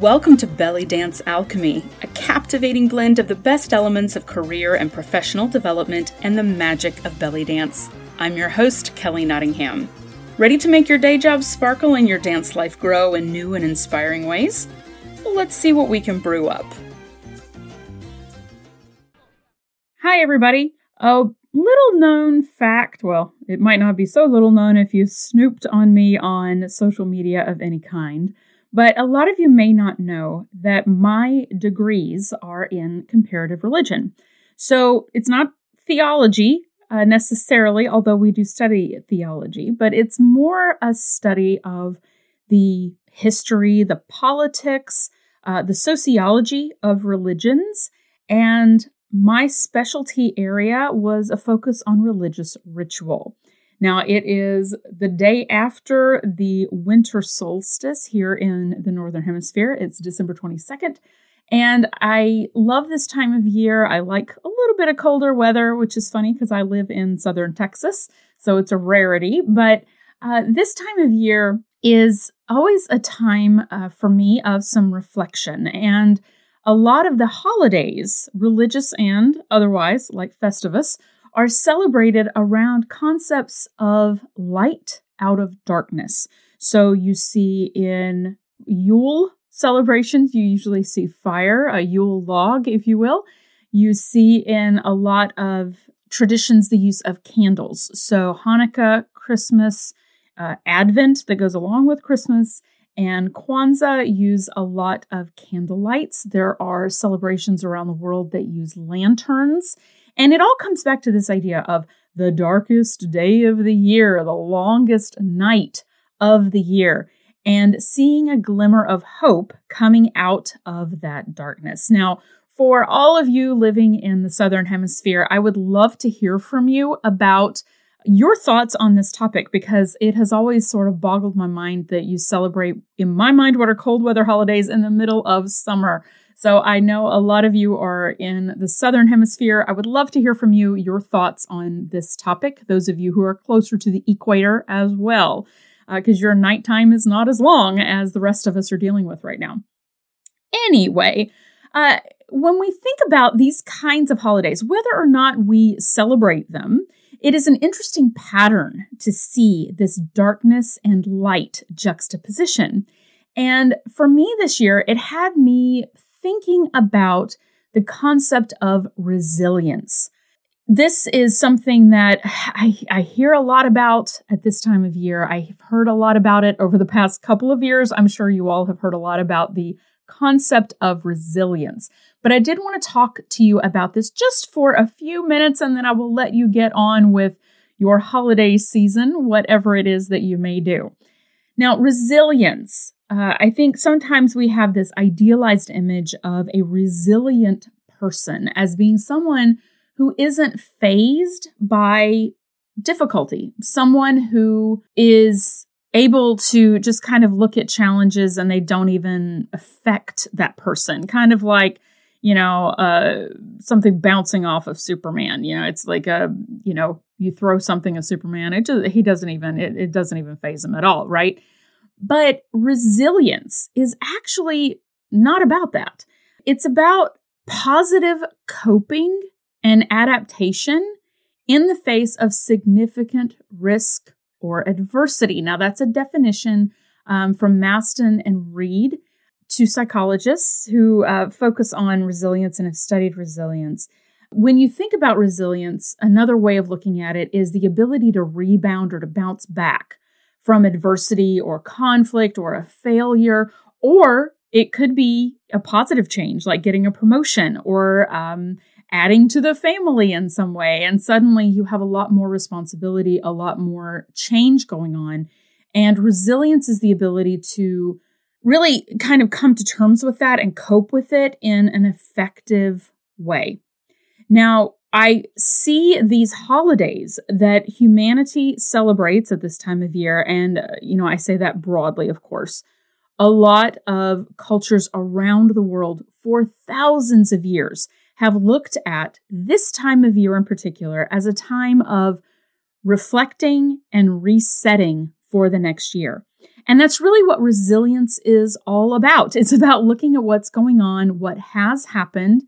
Welcome to Belly Dance Alchemy, a captivating blend of the best elements of career and professional development and the magic of belly dance. I'm your host, Kelly Nottingham. Ready to make your day job sparkle and your dance life grow in new and inspiring ways? Well, let's see what we can brew up. Hi, everybody. A little known fact well, it might not be so little known if you snooped on me on social media of any kind. But a lot of you may not know that my degrees are in comparative religion. So it's not theology uh, necessarily, although we do study theology, but it's more a study of the history, the politics, uh, the sociology of religions. And my specialty area was a focus on religious ritual. Now, it is the day after the winter solstice here in the Northern Hemisphere. It's December 22nd. And I love this time of year. I like a little bit of colder weather, which is funny because I live in southern Texas. So it's a rarity. But uh, this time of year is always a time uh, for me of some reflection. And a lot of the holidays, religious and otherwise, like Festivus, are celebrated around concepts of light out of darkness. So you see in Yule celebrations, you usually see fire, a Yule log, if you will. You see in a lot of traditions the use of candles. So Hanukkah, Christmas, uh, Advent that goes along with Christmas, and Kwanzaa use a lot of candle lights. There are celebrations around the world that use lanterns and it all comes back to this idea of the darkest day of the year, the longest night of the year, and seeing a glimmer of hope coming out of that darkness. Now, for all of you living in the Southern Hemisphere, I would love to hear from you about your thoughts on this topic because it has always sort of boggled my mind that you celebrate, in my mind, what are cold weather holidays in the middle of summer. So I know a lot of you are in the Southern Hemisphere. I would love to hear from you your thoughts on this topic, those of you who are closer to the equator as well, because uh, your nighttime is not as long as the rest of us are dealing with right now. Anyway, uh, when we think about these kinds of holidays, whether or not we celebrate them, it is an interesting pattern to see this darkness and light juxtaposition. And for me this year, it had me thinking about the concept of resilience. This is something that I, I, hear a lot about at this time of year. I've heard a lot about it over the past couple of years. I'm sure you all have heard a lot about the concept of resilience. But I did want to talk to you about this just for a few minutes, and then I will let you get on with your holiday season, whatever it is that you may do. Now, resilience uh, I think sometimes we have this idealized image of a resilient person as being someone who isn't fazed by difficulty, someone who is able to just kind of look at challenges and they don't even affect that person. Kind of like, you know, uh, something bouncing off of Superman. You know, it's like a, you know, you throw something at Superman, it just, he doesn't even, it, it doesn't even faze him at all, right? But resilience is actually not about that. It's about positive coping and adaptation in the face of significant risk or adversity. Now, that's a definition um, from Masten and Reed, two psychologists who uh, focus on resilience and have studied resilience. When you think about resilience, another way of looking at it is the ability to rebound or to bounce back from adversity or conflict or a failure, or it could be a positive change, like getting a promotion or um, adding to the family in some way. And suddenly you have a lot more responsibility, a lot more change going on. And resilience is the ability to really kind of come to terms with that and cope with it in an effective way. Now, I see these holidays that humanity celebrates at this time of year, and, uh, you know, I say that broadly, of course. A lot of cultures around the world for thousands of years have looked at this time of year in particular as a time of reflecting and resetting for the next year. And that's really what resilience is all about. It's about looking at what's going on, what has happened,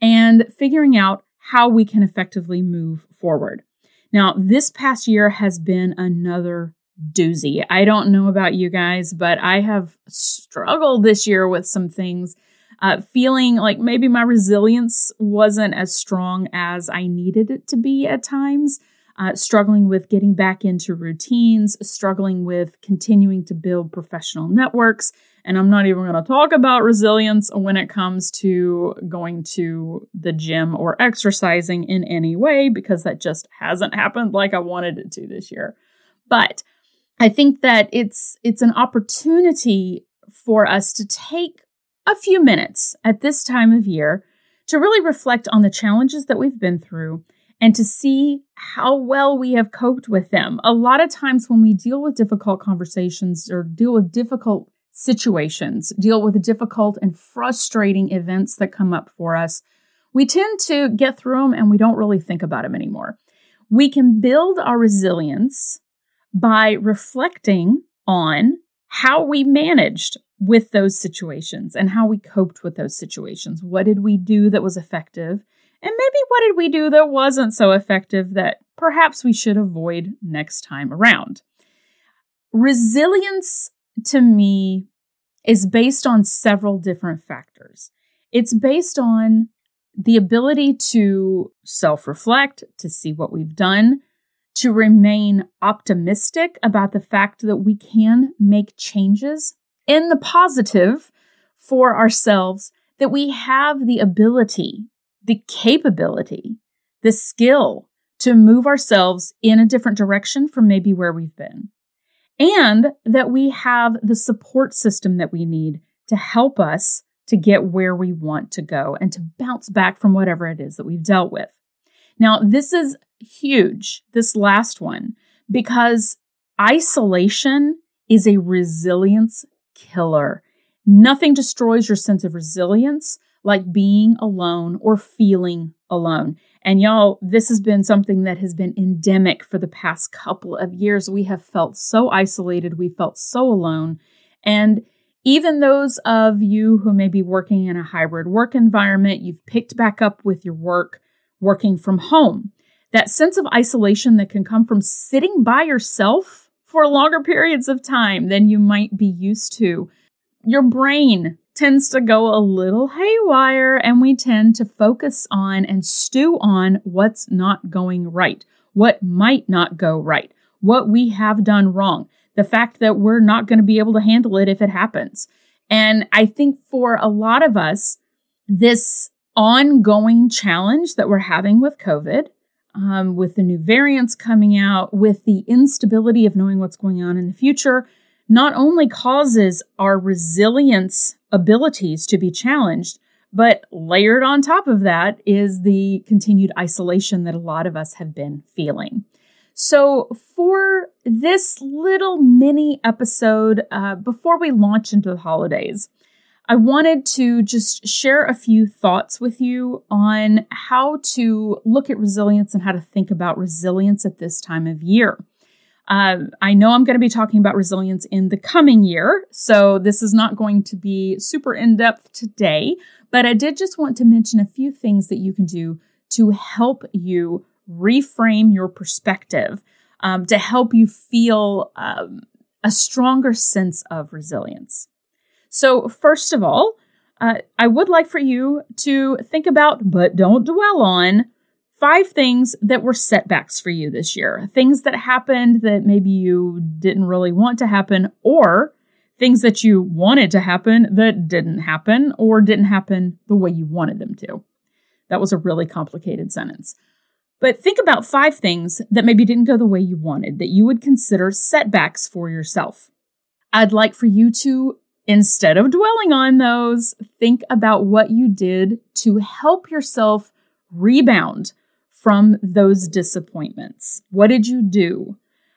and figuring out how we can effectively move forward. Now, this past year has been another doozy. I don't know about you guys, but I have struggled this year with some things, uh, feeling like maybe my resilience wasn't as strong as I needed it to be at times uh, struggling with getting back into routines, struggling with continuing to build professional networks. And I'm not even going to talk about resilience when it comes to going to the gym or exercising in any way, because that just hasn't happened like I wanted it to this year. But I think that it's it's an opportunity for us to take a few minutes at this time of year to really reflect on the challenges that we've been through and to see how well we have coped with them. A lot of times when we deal with difficult conversations or deal with difficult situations, deal with difficult and frustrating events that come up for us, we tend to get through them and we don't really think about them anymore. We can build our resilience by reflecting on how we managed with those situations and how we coped with those situations. What did we do that was effective? And maybe what did we do that wasn't so effective that perhaps we should avoid next time around? Resilience to me is based on several different factors. It's based on the ability to self reflect, to see what we've done, to remain optimistic about the fact that we can make changes in the positive for ourselves, that we have the ability the capability, the skill to move ourselves in a different direction from maybe where we've been. And that we have the support system that we need to help us to get where we want to go and to bounce back from whatever it is that we've dealt with. Now, this is huge, this last one, because isolation is a resilience killer. Nothing destroys your sense of resilience like being alone or feeling alone. And y'all, this has been something that has been endemic for the past couple of years. We have felt so isolated, we felt so alone. And even those of you who may be working in a hybrid work environment, you've picked back up with your work working from home. That sense of isolation that can come from sitting by yourself for longer periods of time than you might be used to. Your brain tends to go a little haywire and we tend to focus on and stew on what's not going right, what might not go right, what we have done wrong, the fact that we're not going to be able to handle it if it happens. And I think for a lot of us, this ongoing challenge that we're having with COVID, um, with the new variants coming out, with the instability of knowing what's going on in the future, not only causes our resilience abilities to be challenged, but layered on top of that is the continued isolation that a lot of us have been feeling. So, for this little mini episode, uh, before we launch into the holidays, I wanted to just share a few thoughts with you on how to look at resilience and how to think about resilience at this time of year. Uh, I know I'm going to be talking about resilience in the coming year, so this is not going to be super in depth today, but I did just want to mention a few things that you can do to help you reframe your perspective, um, to help you feel um, a stronger sense of resilience. So, first of all, uh, I would like for you to think about, but don't dwell on, five things that were setbacks for you this year. Things that happened that maybe you didn't really want to happen, or things that you wanted to happen that didn't happen or didn't happen the way you wanted them to. That was a really complicated sentence. But think about five things that maybe didn't go the way you wanted that you would consider setbacks for yourself. I'd like for you to, instead of dwelling on those, think about what you did to help yourself rebound from those disappointments? What did you do?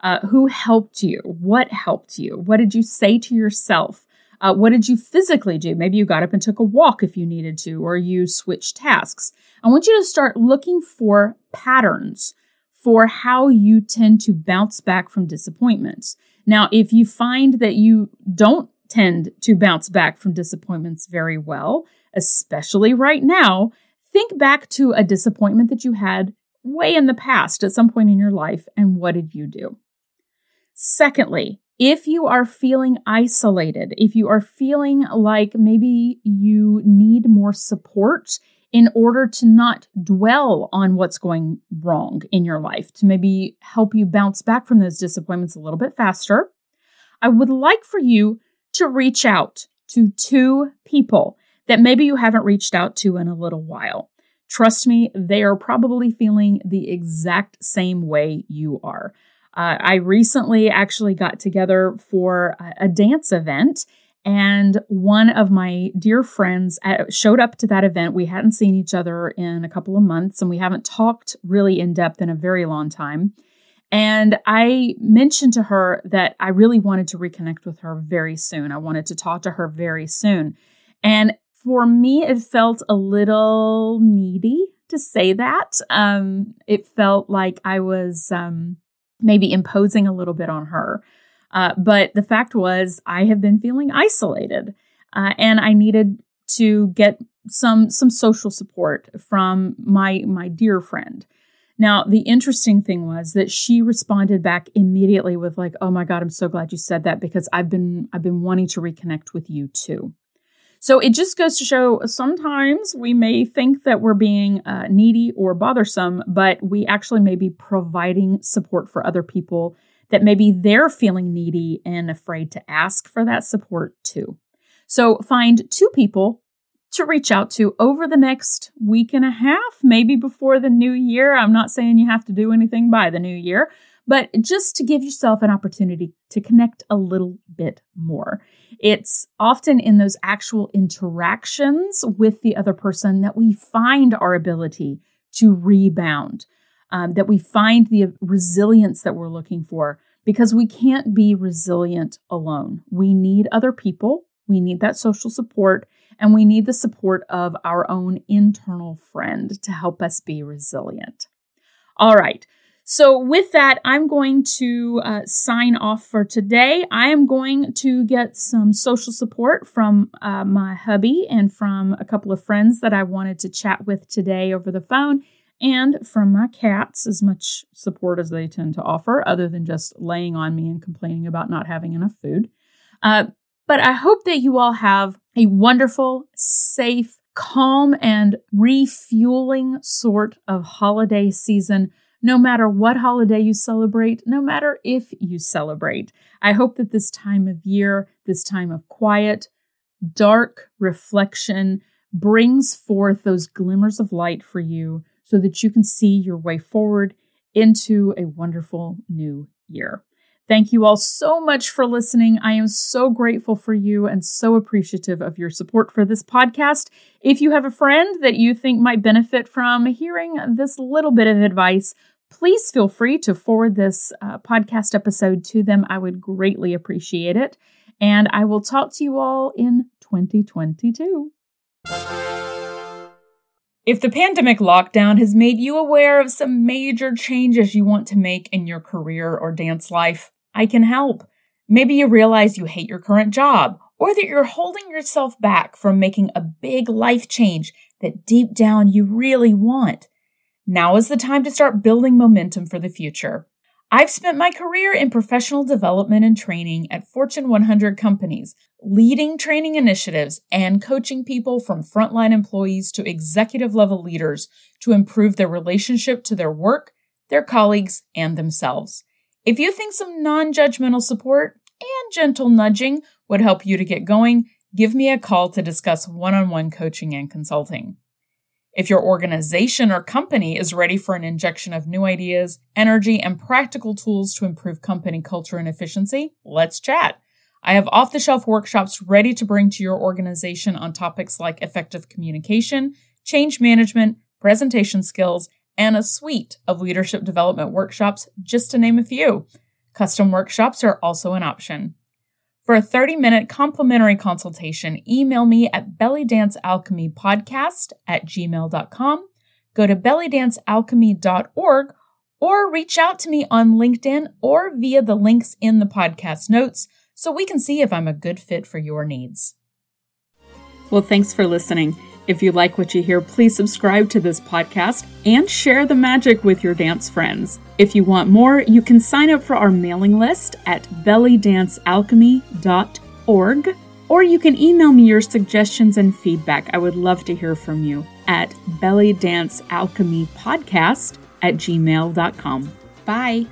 Uh, who helped you? What helped you? What did you say to yourself? Uh, what did you physically do? Maybe you got up and took a walk if you needed to, or you switched tasks. I want you to start looking for patterns for how you tend to bounce back from disappointments. Now, if you find that you don't tend to bounce back from disappointments very well, especially right now, think back to a disappointment that you had way in the past at some point in your life and what did you do? Secondly, if you are feeling isolated, if you are feeling like maybe you need more support in order to not dwell on what's going wrong in your life, to maybe help you bounce back from those disappointments a little bit faster, I would like for you to reach out to two people that maybe you haven't reached out to in a little while. Trust me, they are probably feeling the exact same way you are. Uh, I recently actually got together for a, a dance event, and one of my dear friends uh, showed up to that event. We hadn't seen each other in a couple of months, and we haven't talked really in depth in a very long time. And I mentioned to her that I really wanted to reconnect with her very soon. I wanted to talk to her very soon. And for me, it felt a little needy to say that. Um, it felt like I was um, maybe imposing a little bit on her. Uh, but the fact was, I have been feeling isolated, uh, and I needed to get some some social support from my my dear friend. Now, the interesting thing was that she responded back immediately with like, "Oh my god, I'm so glad you said that because I've been I've been wanting to reconnect with you too." So it just goes to show sometimes we may think that we're being uh, needy or bothersome, but we actually may be providing support for other people that maybe they're feeling needy and afraid to ask for that support too. So find two people to reach out to over the next week and a half, maybe before the new year. I'm not saying you have to do anything by the new year, but just to give yourself an opportunity to connect a little bit more. It's often in those actual interactions with the other person that we find our ability to rebound, um, that we find the resilience that we're looking for because we can't be resilient alone. We need other people, we need that social support, and we need the support of our own internal friend to help us be resilient. All right. So, with that, I'm going to uh, sign off for today. I am going to get some social support from uh, my hubby and from a couple of friends that I wanted to chat with today over the phone, and from my cats, as much support as they tend to offer, other than just laying on me and complaining about not having enough food. Uh, but I hope that you all have a wonderful, safe, calm, and refueling sort of holiday season no matter what holiday you celebrate, no matter if you celebrate. I hope that this time of year, this time of quiet, dark reflection, brings forth those glimmers of light for you so that you can see your way forward into a wonderful new year. Thank you all so much for listening. I am so grateful for you and so appreciative of your support for this podcast. If you have a friend that you think might benefit from hearing this little bit of advice, please feel free to forward this uh, podcast episode to them. I would greatly appreciate it. And I will talk to you all in 2022. If the pandemic lockdown has made you aware of some major changes you want to make in your career or dance life, I can help. Maybe you realize you hate your current job, or that you're holding yourself back from making a big life change that deep down you really want. Now is the time to start building momentum for the future. I've spent my career in professional development and training at Fortune 100 companies, leading training initiatives and coaching people from frontline employees to executive level leaders to improve their relationship to their work, their colleagues, and themselves. If you think some non judgmental support and gentle nudging would help you to get going, give me a call to discuss one on one coaching and consulting. If your organization or company is ready for an injection of new ideas, energy, and practical tools to improve company culture and efficiency, let's chat. I have off the shelf workshops ready to bring to your organization on topics like effective communication, change management, presentation skills, and a suite of leadership development workshops, just to name a few. Custom workshops are also an option. For a 30 minute complimentary consultation, email me at bellydancealchemypodcast at gmail.com. Go to bellydancealchemy.org or reach out to me on LinkedIn or via the links in the podcast notes so we can see if I'm a good fit for your needs. Well, thanks for listening. If you like what you hear, please subscribe to this podcast and share the magic with your dance friends. If you want more, you can sign up for our mailing list at bellydancealchemy.org or you can email me your suggestions and feedback. I would love to hear from you at bellydancealchemypodcast at gmail.com. Bye.